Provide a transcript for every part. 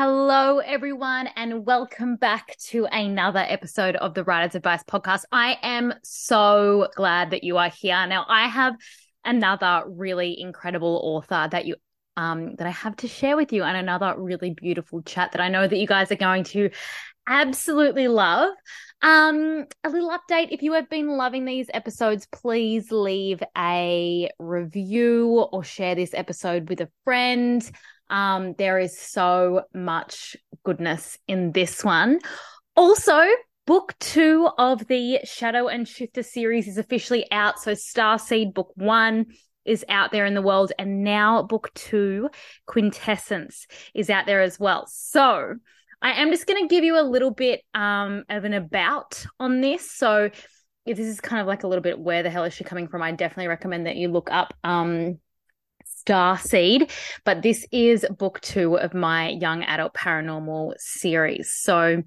Hello, everyone, and welcome back to another episode of the Writer's Advice podcast. I am so glad that you are here. Now, I have another really incredible author that you um, that I have to share with you, and another really beautiful chat that I know that you guys are going to absolutely love. Um, a little update if you have been loving these episodes, please leave a review or share this episode with a friend. Um, there is so much goodness in this one. Also, book two of the Shadow and Shifter series is officially out. So, Starseed book one is out there in the world, and now book two, Quintessence, is out there as well. So, I am just going to give you a little bit um, of an about on this. So, if this is kind of like a little bit where the hell is she coming from, I definitely recommend that you look up um, Starseed. But this is book two of my young adult paranormal series. So,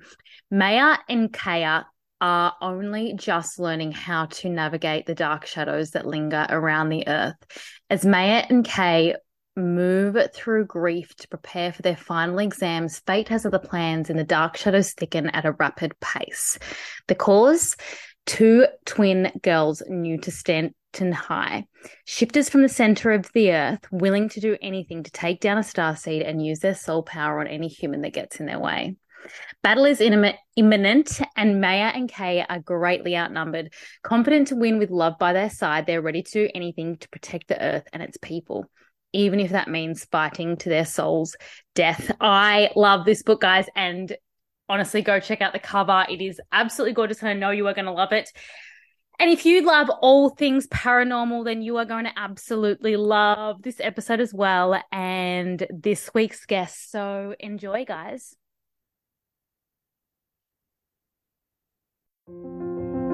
Maya and Kaya are only just learning how to navigate the dark shadows that linger around the earth. As Maya and Kay move through grief to prepare for their final exams, fate has other plans and the dark shadows thicken at a rapid pace. The cause? Two twin girls new to Stanton High, shifters from the center of the earth, willing to do anything to take down a star seed and use their soul power on any human that gets in their way. Battle is imminent, and Maya and Kay are greatly outnumbered. Confident to win with love by their side, they're ready to do anything to protect the earth and its people even if that means fighting to their soul's death. I love this book, guys, and honestly, go check out the cover. It is absolutely gorgeous, and I know you are going to love it. And if you love all things paranormal, then you are going to absolutely love this episode as well and this week's guest. So enjoy, guys.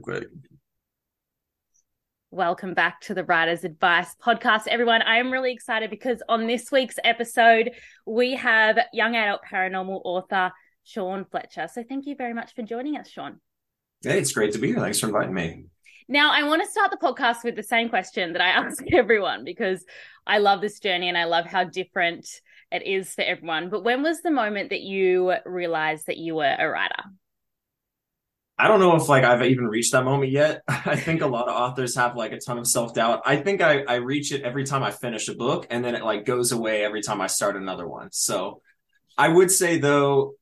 Quick. Welcome back to the Writer's Advice podcast, everyone. I am really excited because on this week's episode, we have young adult paranormal author Sean Fletcher. So thank you very much for joining us, Sean. Hey, it's great to be here. Thanks for inviting me. Now, I want to start the podcast with the same question that I ask everyone because I love this journey and I love how different it is for everyone. But when was the moment that you realized that you were a writer? I don't know if like I've even reached that moment yet. I think a lot of authors have like a ton of self doubt. I think I, I reach it every time I finish a book and then it like goes away every time I start another one. So I would say though,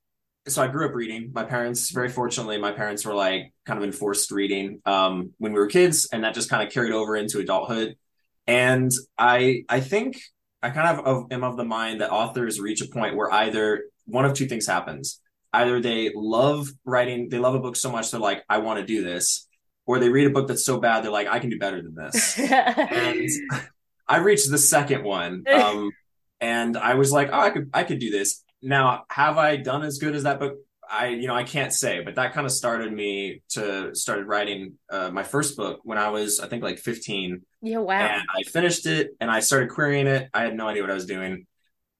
so I grew up reading. My parents, very fortunately, my parents were like kind of enforced reading um, when we were kids, and that just kind of carried over into adulthood. And I, I think I kind of am of the mind that authors reach a point where either one of two things happens either they love writing, they love a book so much they're like, I want to do this, or they read a book that's so bad they're like, I can do better than this. and I reached the second one, um, and I was like, oh, I could, I could do this. Now, have I done as good as that book? I, you know, I can't say, but that kind of started me to started writing uh, my first book when I was, I think, like 15. Yeah, wow. And I finished it, and I started querying it. I had no idea what I was doing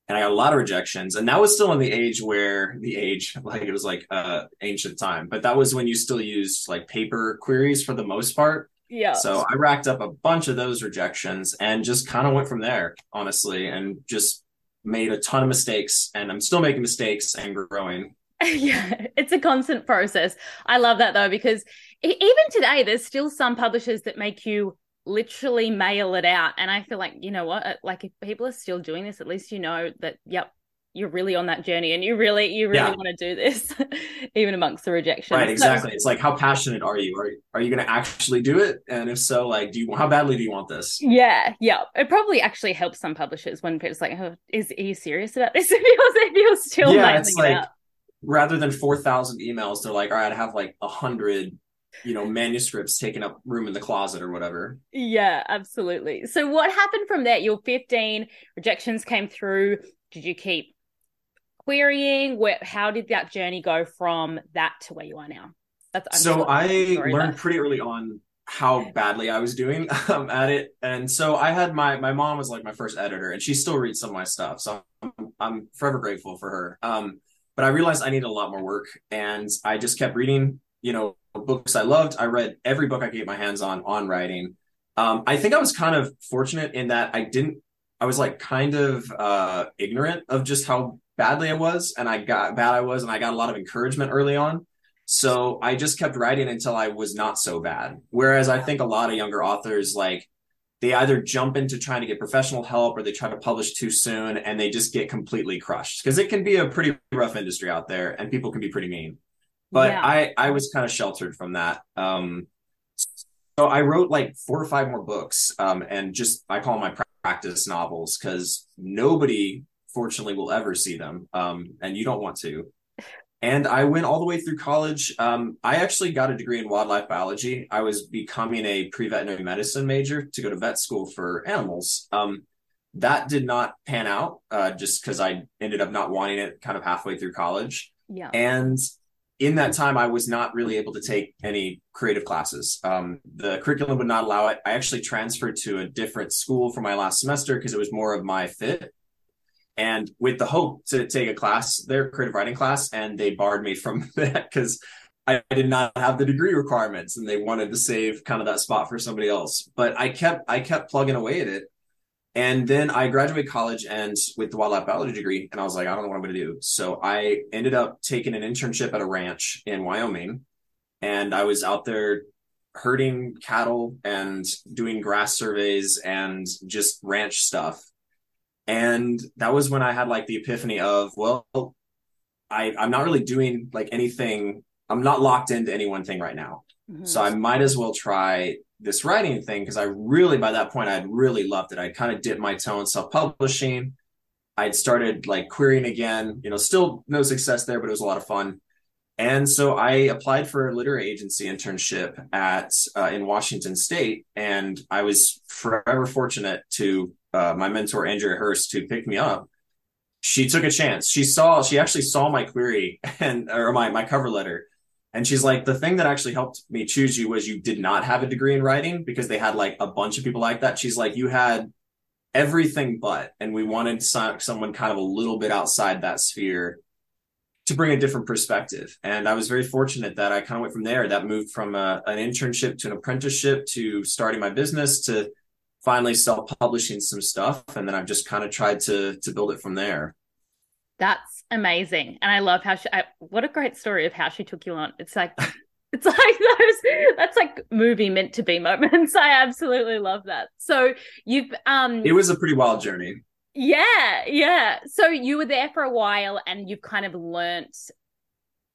and I got a lot of rejections. And that was still in the age where the age, like it was like uh ancient time, but that was when you still used like paper queries for the most part. Yeah. So I racked up a bunch of those rejections and just kind of went from there, honestly, and just made a ton of mistakes. And I'm still making mistakes and growing. yeah, it's a constant process. I love that though, because even today, there's still some publishers that make you literally mail it out. And I feel like, you know what? Uh, like if people are still doing this, at least you know that, yep, you're really on that journey and you really, you really yeah. want to do this, even amongst the rejection. Right, exactly. So, it's like, how passionate are you? Are, are you going to actually do it? And if so, like, do you, how badly do you want this? Yeah, yeah. It probably actually helps some publishers when it's like, oh, is, are you serious about this? if you're, if you're still yeah, it's like, it rather than 4,000 emails, they're like, all right, I have like a hundred you know, manuscripts taking up room in the closet or whatever. Yeah, absolutely. So what happened from that You're 15, rejections came through. Did you keep querying? Where how did that journey go from that to where you are now? That's so I learned pretty early on how badly I was doing um, at it, and so I had my my mom was like my first editor, and she still reads some of my stuff, so I'm, I'm forever grateful for her. Um, but I realized I needed a lot more work, and I just kept reading, you know, books I loved. I read every book I could get my hands on on writing. Um, I think I was kind of fortunate in that I didn't. I was like kind of uh, ignorant of just how badly I was, and I got bad I was, and I got a lot of encouragement early on. So I just kept writing until I was not so bad. Whereas I think a lot of younger authors like they either jump into trying to get professional help or they try to publish too soon and they just get completely crushed because it can be a pretty rough industry out there and people can be pretty mean but yeah. i i was kind of sheltered from that um so i wrote like four or five more books um and just i call them my practice novels because nobody fortunately will ever see them um and you don't want to and I went all the way through college. Um, I actually got a degree in wildlife biology. I was becoming a pre veterinary medicine major to go to vet school for animals. Um, that did not pan out uh, just because I ended up not wanting it kind of halfway through college. Yeah. And in that time, I was not really able to take any creative classes. Um, the curriculum would not allow it. I actually transferred to a different school for my last semester because it was more of my fit and with the hope to take a class, their creative writing class, and they barred me from that because I did not have the degree requirements, and they wanted to save kind of that spot for somebody else. But I kept I kept plugging away at it, and then I graduated college and with the wildlife biology degree, and I was like, I don't know what I'm going to do. So I ended up taking an internship at a ranch in Wyoming, and I was out there herding cattle and doing grass surveys and just ranch stuff and that was when I had like the epiphany of, well, I, I'm not really doing like anything. I'm not locked into any one thing right now. Mm-hmm. So I might as well try this writing thing because I really, by that point, I'd really loved it. I'd kind of dipped my toe in self publishing. I'd started like querying again, you know, still no success there, but it was a lot of fun. And so I applied for a literary agency internship at uh, in Washington State, and I was forever fortunate to uh, my mentor Andrea Hurst to pick me up, she took a chance. She saw she actually saw my query and or my my cover letter, and she's like, the thing that actually helped me choose you was you did not have a degree in writing because they had like a bunch of people like that. She's like, you had everything but, and we wanted someone kind of a little bit outside that sphere to bring a different perspective. And I was very fortunate that I kind of went from there. That moved from a, uh, an internship to an apprenticeship to starting my business to finally self-publishing some stuff and then I've just kind of tried to to build it from there. That's amazing. And I love how she I, what a great story of how she took you on. It's like it's like those that's like movie meant to be moments. I absolutely love that. So you've um It was a pretty wild journey. Yeah, yeah. So you were there for a while and you've kind of learnt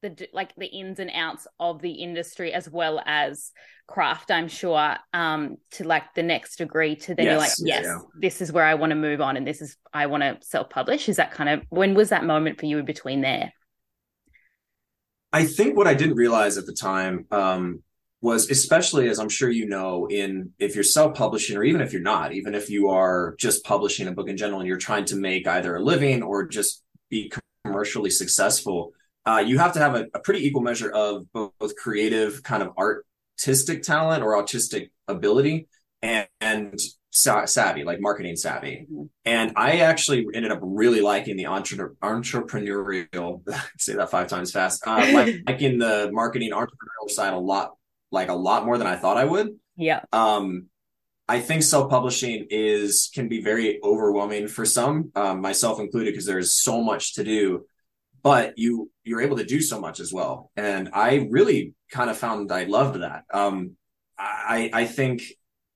the like the ins and outs of the industry as well as craft i'm sure um to like the next degree to then yes, you're like yes. Yeah. this is where i want to move on and this is i want to self-publish. Is that kind of when was that moment for you in between there? I think what i didn't realize at the time um was especially as i'm sure you know in if you're self-publishing or even if you're not even if you are just publishing a book in general and you're trying to make either a living or just be commercially successful uh, you have to have a, a, pretty equal measure of both, both, creative kind of artistic talent or autistic ability and, and savvy, like marketing savvy. Mm-hmm. And I actually ended up really liking the entre- entrepreneurial, say that five times fast, uh, like, liking the marketing entrepreneurial side a lot, like a lot more than I thought I would. Yeah. Um, I think self-publishing is can be very overwhelming for some, um, myself included, because there's so much to do but you you're able to do so much as well. And i really kind of found i loved that. Um i i think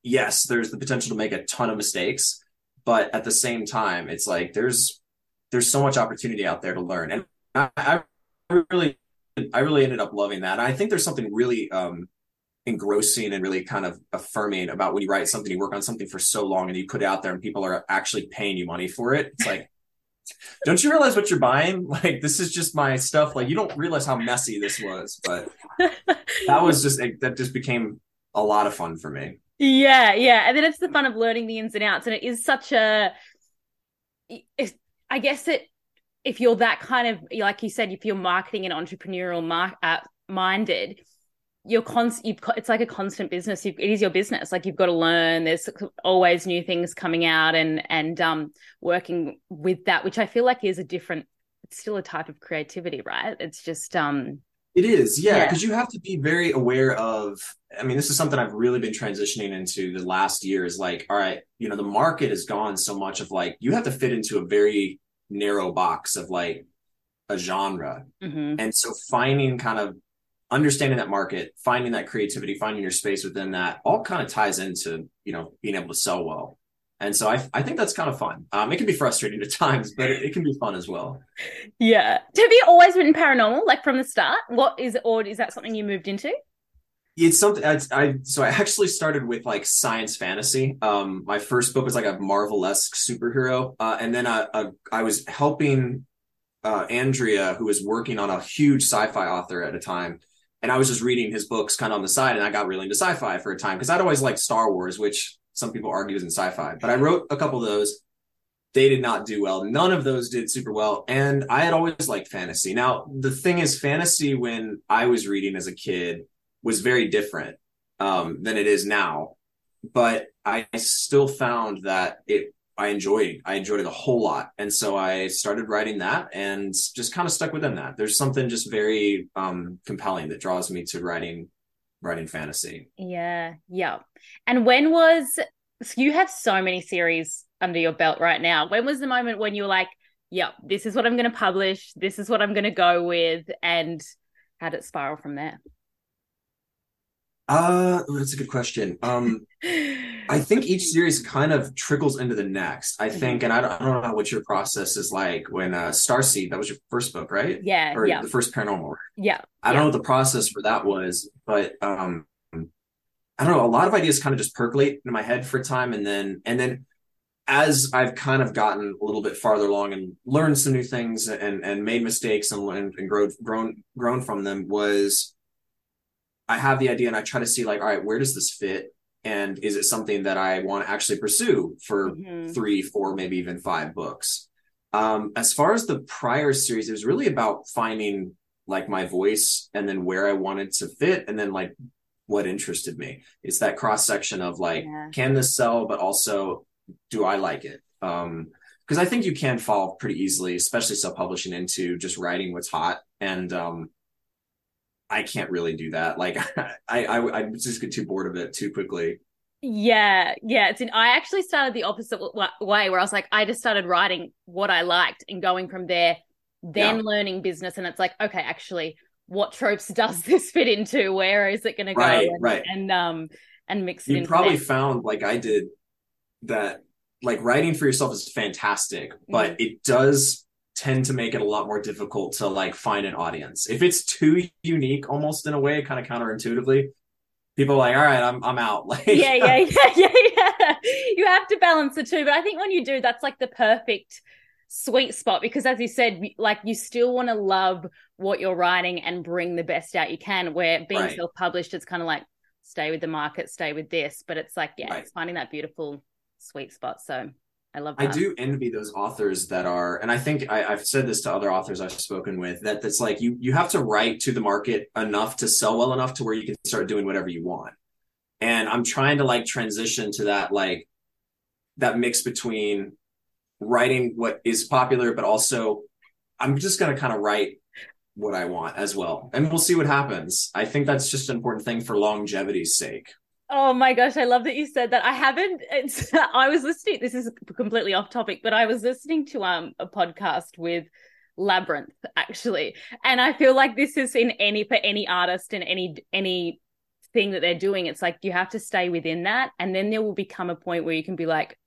yes there's the potential to make a ton of mistakes but at the same time it's like there's there's so much opportunity out there to learn. And i, I really i really ended up loving that. I think there's something really um engrossing and really kind of affirming about when you write something you work on something for so long and you put it out there and people are actually paying you money for it. It's like don't you realize what you're buying? Like, this is just my stuff. Like, you don't realize how messy this was, but that was just, that just became a lot of fun for me. Yeah, yeah. And then it's the fun of learning the ins and outs. And it is such a, I guess it, if you're that kind of, like you said, if you're marketing and entrepreneurial mar- uh, minded, you're const it's like a constant business. You've, it is your business. Like you've got to learn. There's always new things coming out and and um working with that which i feel like is a different it's still a type of creativity right? It's just um it is yeah because yeah. you have to be very aware of i mean this is something i've really been transitioning into the last year is like all right you know the market has gone so much of like you have to fit into a very narrow box of like a genre. Mm-hmm. and so finding kind of understanding that market, finding that creativity, finding your space within that all kind of ties into, you know, being able to sell well. And so I, I think that's kind of fun. Um, it can be frustrating at times, but it, it, can be fun as well. Yeah. Have you always written paranormal, like from the start? What is, or is that something you moved into? It's something I, I so I actually started with like science fantasy. Um, my first book was like a Marvel-esque superhero, uh, and then I, uh, uh, I was helping uh, Andrea, who was working on a huge sci-fi author at a time, and I was just reading his books kind of on the side, and I got really into sci-fi for a time because I'd always liked Star Wars, which some people argue isn't sci-fi. But I wrote a couple of those. They did not do well. None of those did super well, and I had always liked fantasy. Now the thing is, fantasy when I was reading as a kid was very different um, than it is now. But I still found that it I enjoyed I enjoyed it a whole lot, and so I started writing that, and just kind of stuck within that. There's something just very um, compelling that draws me to writing writing fantasy. Yeah, yeah. And when was so you have so many series under your belt right now? When was the moment when you were like, "Yep, this is what I'm going to publish. This is what I'm going to go with," and how did it spiral from there? Uh, that's a good question. Um, I think each series kind of trickles into the next. I mm-hmm. think, and I don't, I don't know what your process is like when uh, Starseed. That was your first book, right? Yeah, or yeah. the first paranormal. Yeah, I don't know what the process for that was, but um, I don't know. A lot of ideas kind of just percolate in my head for a time, and then and then as I've kind of gotten a little bit farther along and learned some new things and and made mistakes and and, and grown grown grown from them was I have the idea and I try to see like, all right, where does this fit? And is it something that I want to actually pursue for mm-hmm. three, four, maybe even five books? Um, as far as the prior series, it was really about finding like my voice and then where I wanted to fit and then like what interested me. It's that cross section of like, yeah. can this sell, but also do I like it? Um, because I think you can fall pretty easily, especially self publishing into just writing what's hot. And um, I can't really do that. Like I, I, I just get too bored of it too quickly. Yeah, yeah. It's in, I actually started the opposite way where I was like, I just started writing what I liked and going from there, then yeah. learning business. And it's like, okay, actually, what tropes does this fit into? Where is it going to go? Right, and, right. And um, and mix it. You probably found like I did that. Like writing for yourself is fantastic, but mm. it does tend to make it a lot more difficult to like find an audience. If it's too unique, almost in a way, kind of counterintuitively, people are like, all right, I'm I'm out. Like, yeah, yeah, yeah, yeah, yeah. You have to balance the two, but I think when you do, that's like the perfect sweet spot because, as you said, like you still want to love what you're writing and bring the best out you can. Where being right. self-published, it's kind of like stay with the market, stay with this, but it's like yeah, right. it's finding that beautiful sweet spot. So I love that. I do envy those authors that are, and I think I, have said this to other authors I've spoken with that that's like you you have to write to the market enough to sell well enough to where you can start doing whatever you want. And I'm trying to like transition to that like that mix between writing what is popular, but also I'm just gonna kind of write what I want as well. And we'll see what happens. I think that's just an important thing for longevity's sake. Oh my gosh, I love that you said that. I haven't it's I was listening this is completely off topic, but I was listening to um a podcast with Labrinth actually. And I feel like this is in any for any artist and any any thing that they're doing, it's like you have to stay within that and then there will become a point where you can be like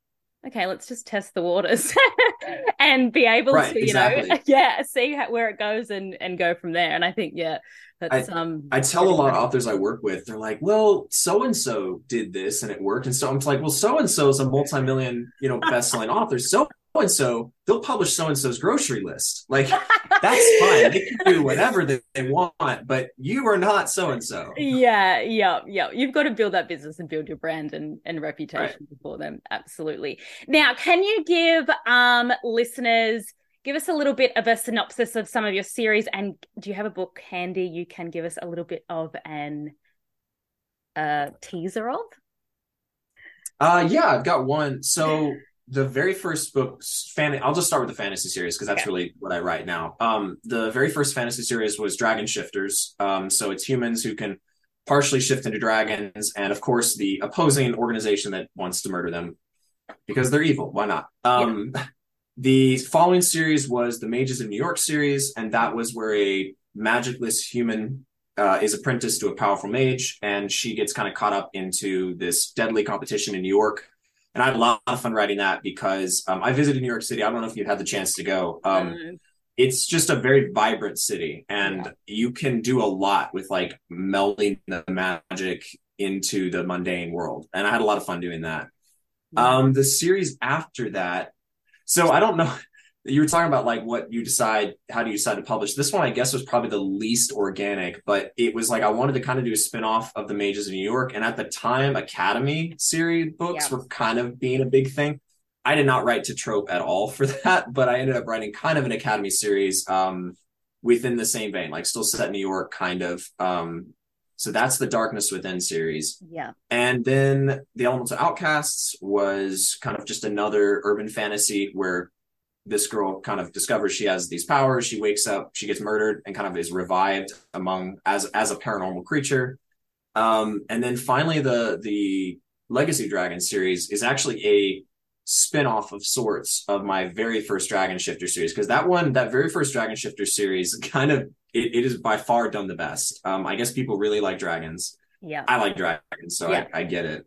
okay, let's just test the waters and be able right, to, you exactly. know, yeah, see how, where it goes and and go from there. And I think, yeah, that's I, um. I tell a lot of authors I work with, they're like, well, so and so did this and it worked, and so I'm like, well, so and so is a multi-million, you know, best-selling author. So and so, they'll publish so and so's grocery list. Like, that's fine. They can do whatever they, they want, but you are not so and so. Yeah, yeah, yeah. You've got to build that business and build your brand and, and reputation right. before them. Absolutely. Now, can you give um listeners give us a little bit of a synopsis of some of your series and do you have a book handy you can give us a little bit of an uh teaser of? Uh yeah, I've got one. So the very first book fan I'll just start with the fantasy series because that's okay. really what I write now. Um the very first fantasy series was Dragon Shifters. Um so it's humans who can partially shift into dragons and of course the opposing organization that wants to murder them because they're evil. Why not? Um yeah. the following series was the Mages of New York series and that was where a magicless human uh, is apprenticed to a powerful mage, and she gets kind of caught up into this deadly competition in New York and I had a lot of fun writing that because um, I visited New York City. I don't know if you've had the chance to go. Um, mm. It's just a very vibrant city, and yeah. you can do a lot with like melding the magic into the mundane world. And I had a lot of fun doing that. Um, the series after that, so I don't know you were talking about like what you decide how do you decide to publish. This one i guess was probably the least organic but it was like i wanted to kind of do a spin-off of the mages of new york and at the time academy series books yeah. were kind of being a big thing. I did not write to trope at all for that but i ended up writing kind of an academy series um, within the same vein like still set in new york kind of um, so that's the darkness within series. Yeah. And then the elemental outcasts was kind of just another urban fantasy where this girl kind of discovers she has these powers. She wakes up, she gets murdered, and kind of is revived among as as a paranormal creature. Um, and then finally, the the Legacy Dragon series is actually a spin-off of sorts of my very first Dragon Shifter series because that one, that very first Dragon Shifter series, kind of it, it is by far done the best. Um, I guess people really like dragons. Yeah, I like dragons, so yeah. I, I get it.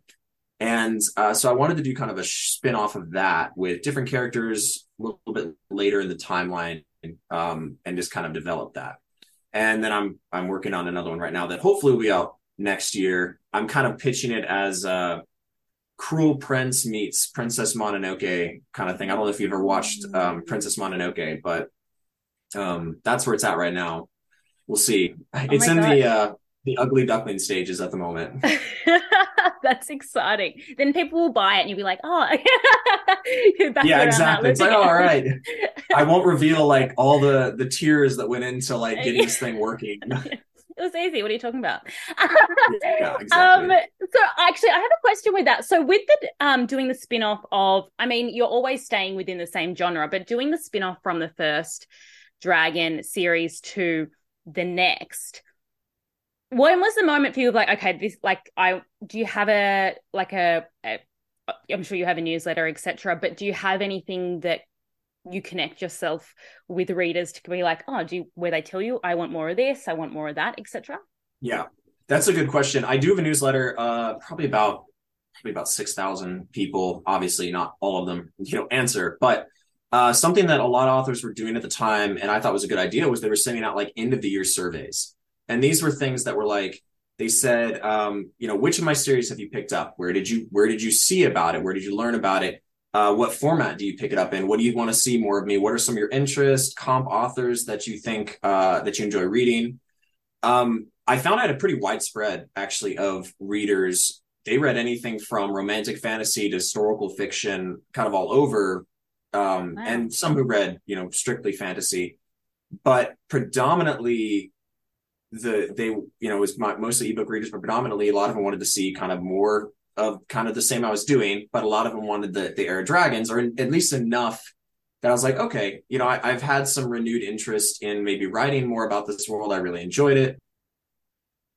And uh, so I wanted to do kind of a spin off of that with different characters a little bit later in the timeline um, and just kind of develop that. And then I'm I'm working on another one right now that hopefully will be out next year. I'm kind of pitching it as a Cruel Prince meets Princess Mononoke kind of thing. I don't know if you've ever watched um, Princess Mononoke, but um, that's where it's at right now. We'll see. Oh it's in the uh, the ugly duckling stages at the moment. That's exciting. Then people will buy it and you'll be like, oh, yeah, exactly. It's like, oh, all right. I won't reveal like all the the tears that went into like getting this thing working. it was easy. What are you talking about? yeah, exactly. Um, so actually, I have a question with that. So with the um doing the spin off of, I mean, you're always staying within the same genre, but doing the spin off from the first Dragon series to the next when was the moment for you like okay this like i do you have a like a, a i'm sure you have a newsletter etc but do you have anything that you connect yourself with readers to be like oh do you, where they tell you i want more of this i want more of that etc yeah that's a good question. I do have a newsletter uh probably about probably about 6000 people obviously not all of them you know answer but uh, something that a lot of authors were doing at the time and i thought was a good idea was they were sending out like end of the year surveys and these were things that were like they said um, you know which of my series have you picked up? Where did you where did you see about it? Where did you learn about it? Uh, what format do you pick it up in? What do you want to see more of me? What are some of your interests comp authors that you think uh, that you enjoy reading? Um, i found i had a pretty widespread actually of readers. They read anything from romantic fantasy to historical fiction kind of all over um, wow. and some who read you know strictly fantasy. But predominantly the they you know was my, mostly ebook readers, but predominantly a lot of them wanted to see kind of more of kind of the same I was doing, but a lot of them wanted the the Era Dragons, or at least enough that I was like, okay, you know, I, have had some renewed interest in maybe writing more about this world. I really enjoyed it.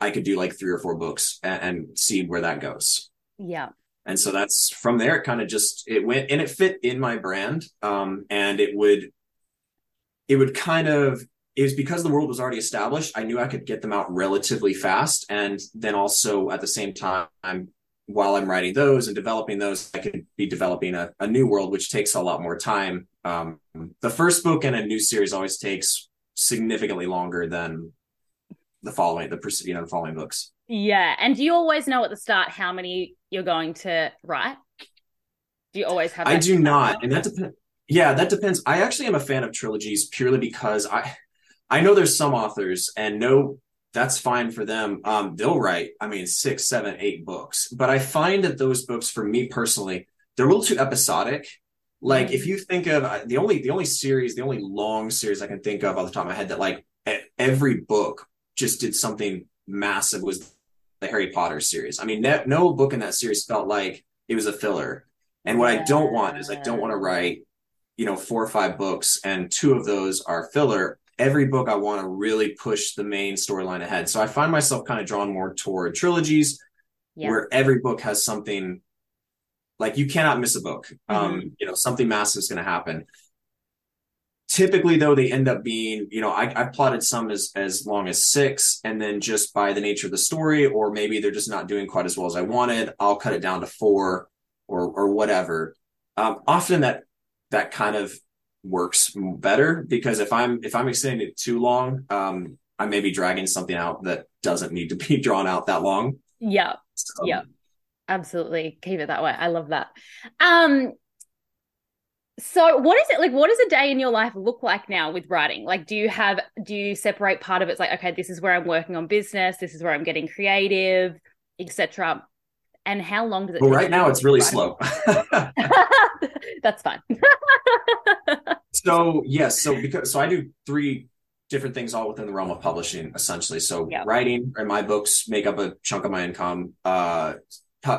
I could do like three or four books and, and see where that goes. Yeah. And so that's from there. It kind of just it went and it fit in my brand. Um, and it would it would kind of is because the world was already established, I knew I could get them out relatively fast. And then also at the same time, while I'm writing those and developing those, I could be developing a, a new world, which takes a lot more time. Um, the first book in a new series always takes significantly longer than the following, the you know, the following books. Yeah. And do you always know at the start how many you're going to write? Do you always have? I do not, and that depends Yeah, that depends. I actually am a fan of trilogies purely because I I know there's some authors and no that's fine for them. Um, they'll write, I mean, six, seven, eight books. But I find that those books, for me personally, they're a little too episodic. Like if you think of uh, the only the only series, the only long series I can think of off the top of my head that like every book just did something massive was the Harry Potter series. I mean, no, no book in that series felt like it was a filler. And what I don't want is I don't want to write, you know, four or five books and two of those are filler. Every book I want to really push the main storyline ahead. So I find myself kind of drawn more toward trilogies yeah. where every book has something like you cannot miss a book. Mm-hmm. Um, you know, something massive is going to happen. Typically, though, they end up being, you know, I, I've plotted some as as long as six, and then just by the nature of the story, or maybe they're just not doing quite as well as I wanted, I'll cut it down to four or or whatever. Um, often that that kind of works better because if I'm if I'm extending it too long, um, I may be dragging something out that doesn't need to be drawn out that long. Yeah. So, yeah. Absolutely. Keep it that way. I love that. Um so what is it like what does a day in your life look like now with writing? Like do you have do you separate part of it's like okay this is where i'm working on business. This is where i'm getting creative etc and how long does it well right now it's really slow. That's fine so yes so because so i do three different things all within the realm of publishing essentially so yep. writing and my books make up a chunk of my income uh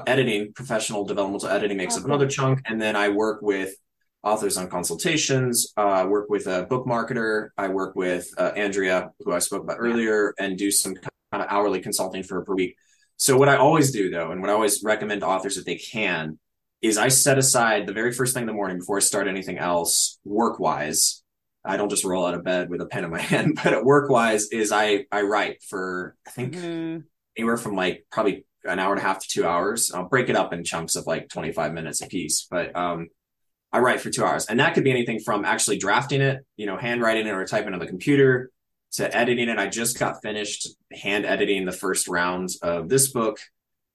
editing, professional developmental editing makes okay. up another chunk. And then I work with authors on consultations, uh, work with a book marketer. I work with uh, Andrea, who I spoke about earlier, and do some kind of hourly consulting for per week. So what I always do though, and what I always recommend to authors if they can, is I set aside the very first thing in the morning before I start anything else, work wise. I don't just roll out of bed with a pen in my hand, but work wise is I I write for I think mm-hmm. anywhere from like probably an hour and a half to two hours. I'll break it up in chunks of like 25 minutes a piece, but um, I write for two hours. And that could be anything from actually drafting it, you know, handwriting it or typing on the computer to editing it. I just got finished hand editing the first rounds of this book.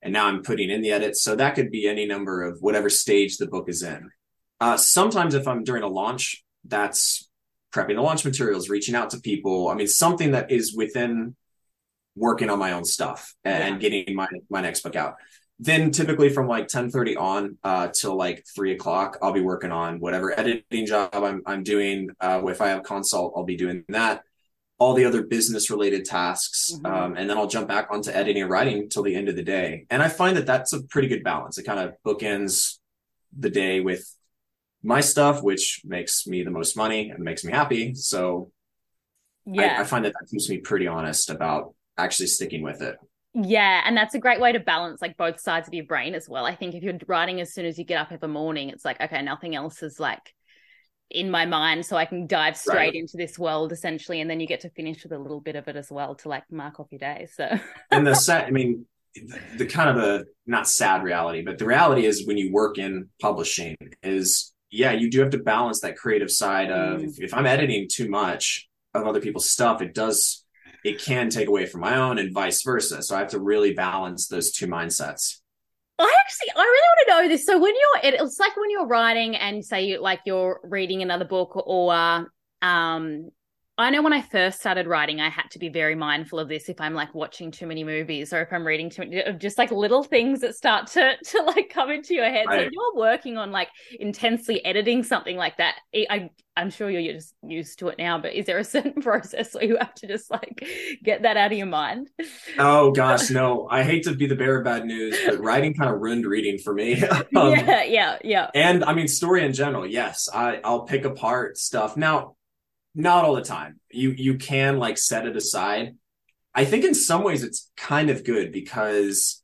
And now I'm putting in the edits. So that could be any number of whatever stage the book is in. Uh, sometimes if I'm during a launch, that's prepping the launch materials, reaching out to people. I mean, something that is within working on my own stuff and yeah. getting my my next book out. Then typically from like 10 30 on uh, till like three o'clock, I'll be working on whatever editing job I'm I'm doing. Uh, if I have consult, I'll be doing that. All the other business related tasks, mm-hmm. um, and then I'll jump back onto editing and writing till the end of the day. And I find that that's a pretty good balance. It kind of bookends the day with my stuff, which makes me the most money and makes me happy. So yeah, I, I find that that keeps me pretty honest about actually sticking with it. Yeah, and that's a great way to balance like both sides of your brain as well. I think if you're writing as soon as you get up every morning, it's like okay, nothing else is like in my mind, so I can dive straight right. into this world essentially, and then you get to finish with a little bit of it as well to like mark off your day. So, and the set, I mean, the, the kind of a not sad reality, but the reality is when you work in publishing is yeah, you do have to balance that creative side of mm. if, if I'm editing too much of other people's stuff, it does it can take away from my own and vice versa. So I have to really balance those two mindsets. I actually, I really want to know this. So when you're, it's like when you're writing and say you like you're reading another book or um I know when I first started writing, I had to be very mindful of this if I'm like watching too many movies or if I'm reading too many, just like little things that start to to like come into your head. Right. So if you're working on like intensely editing something like that, I I'm sure you're just used to it now, but is there a certain process where you have to just like get that out of your mind? Oh gosh, no. I hate to be the bearer of bad news, but writing kind of ruined reading for me. um, yeah, yeah, yeah. And I mean, story in general, yes. I I'll pick apart stuff now not all the time. You you can like set it aside. I think in some ways it's kind of good because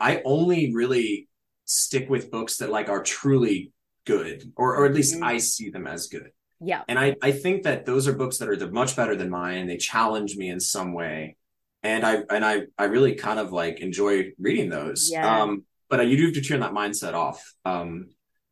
I only really stick with books that like are truly good or or at least mm-hmm. I see them as good. Yeah. And I I think that those are books that are much better than mine. They challenge me in some way. And I and I I really kind of like enjoy reading those. Yeah. Um but you do have to turn that mindset off. Um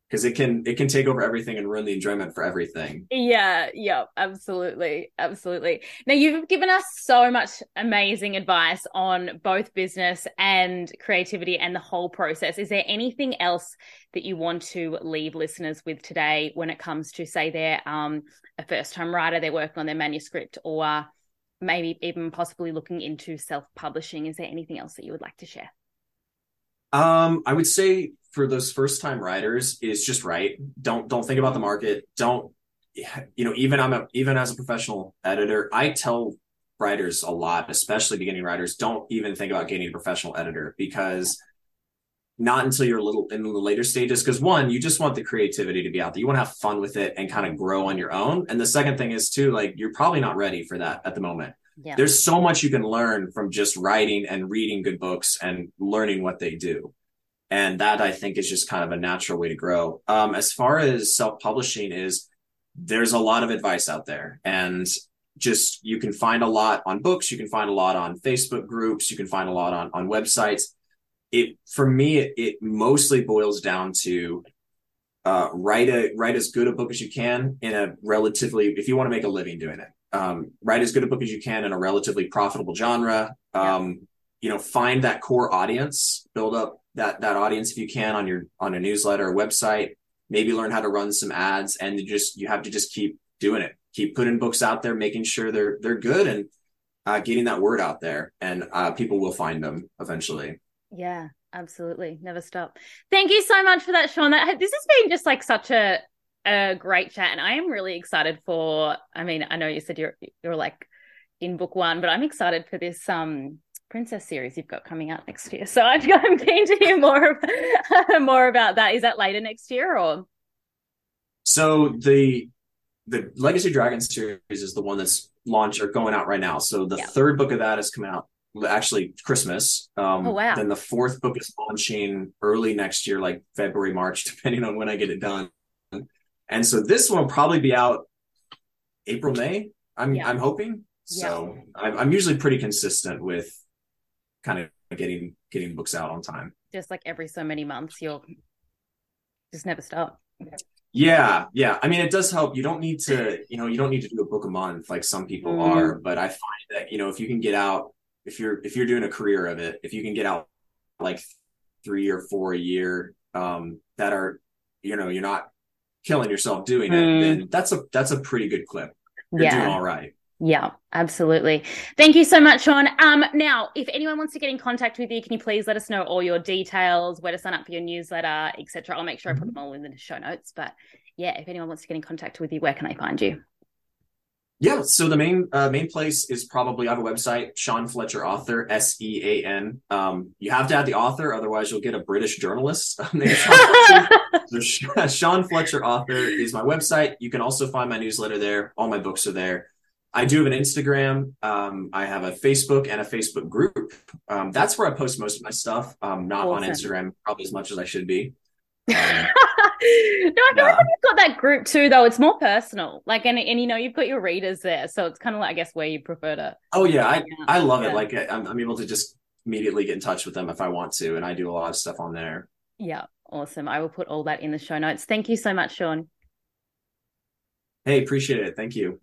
because it can it can take over everything and ruin the enjoyment for everything. Yeah, yeah, absolutely. Absolutely. Now you've given us so much amazing advice on both business and creativity and the whole process. Is there anything else that you want to leave listeners with today when it comes to say they're um, a first time writer, they're working on their manuscript or maybe even possibly looking into self-publishing? Is there anything else that you would like to share? Um, I would say for those first time writers is just write. Don't don't think about the market. Don't you know, even I'm a even as a professional editor, I tell writers a lot, especially beginning writers, don't even think about getting a professional editor because not until you're a little in the later stages. Because one, you just want the creativity to be out there. You want to have fun with it and kind of grow on your own. And the second thing is too, like you're probably not ready for that at the moment. Yeah. There's so much you can learn from just writing and reading good books and learning what they do. And that I think is just kind of a natural way to grow. Um, as far as self publishing is, there's a lot of advice out there and just you can find a lot on books, you can find a lot on Facebook groups, you can find a lot on, on websites. It for me, it, it mostly boils down to uh, write a write as good a book as you can in a relatively if you want to make a living doing it um, write as good a book as you can in a relatively profitable genre. Um, yeah. You know, find that core audience, build up that that audience if you can on your on a newsletter or website. Maybe learn how to run some ads, and you just you have to just keep doing it. Keep putting books out there, making sure they're they're good, and uh, getting that word out there, and uh, people will find them eventually. Yeah, absolutely. Never stop. Thank you so much for that, Sean. That this has been just like such a a great chat, and I am really excited for. I mean, I know you said you're you're like in book one, but I'm excited for this um princess series you've got coming out next year. So I'm, I'm keen to hear more more about that. Is that later next year or? So the the Legacy Dragon series is the one that's launched or going out right now. So the yeah. third book of that is coming out actually Christmas. Um, oh wow! Then the fourth book is launching early next year, like February, March, depending on when I get it done. And so this one will probably be out April, May. I'm yeah. I'm hoping. So yeah. I'm, I'm usually pretty consistent with kind of getting getting books out on time. Just like every so many months, you'll just never stop. Yeah, yeah. I mean, it does help. You don't need to, you know, you don't need to do a book a month like some people mm. are. But I find that you know, if you can get out, if you're if you're doing a career of it, if you can get out like three or four a year, um, that are, you know, you're not killing yourself doing it, mm. then that's a that's a pretty good clip. You're yeah. doing all right. Yeah, absolutely. Thank you so much, Sean. Um, now, if anyone wants to get in contact with you, can you please let us know all your details, where to sign up for your newsletter, etc. I'll make sure I put mm-hmm. them all in the show notes. But yeah, if anyone wants to get in contact with you, where can I find you? Yeah, so the main uh, main place is probably I have a website, Sean Fletcher Author, S E A N. Um, you have to add the author, otherwise you'll get a British journalist Fletcher. Sean Fletcher Author is my website. You can also find my newsletter there. All my books are there. I do have an Instagram. Um, I have a Facebook and a Facebook group. Um, that's where I post most of my stuff. Um, not awesome. on Instagram, probably as much as I should be. no, I feel like you've got that group too, though. It's more personal. Like, and and you know, you've got your readers there, so it's kind of like I guess where you prefer to. Oh yeah, I I love yeah. it. Like, I'm I'm able to just immediately get in touch with them if I want to, and I do a lot of stuff on there. Yeah, awesome. I will put all that in the show notes. Thank you so much, Sean. Hey, appreciate it. Thank you.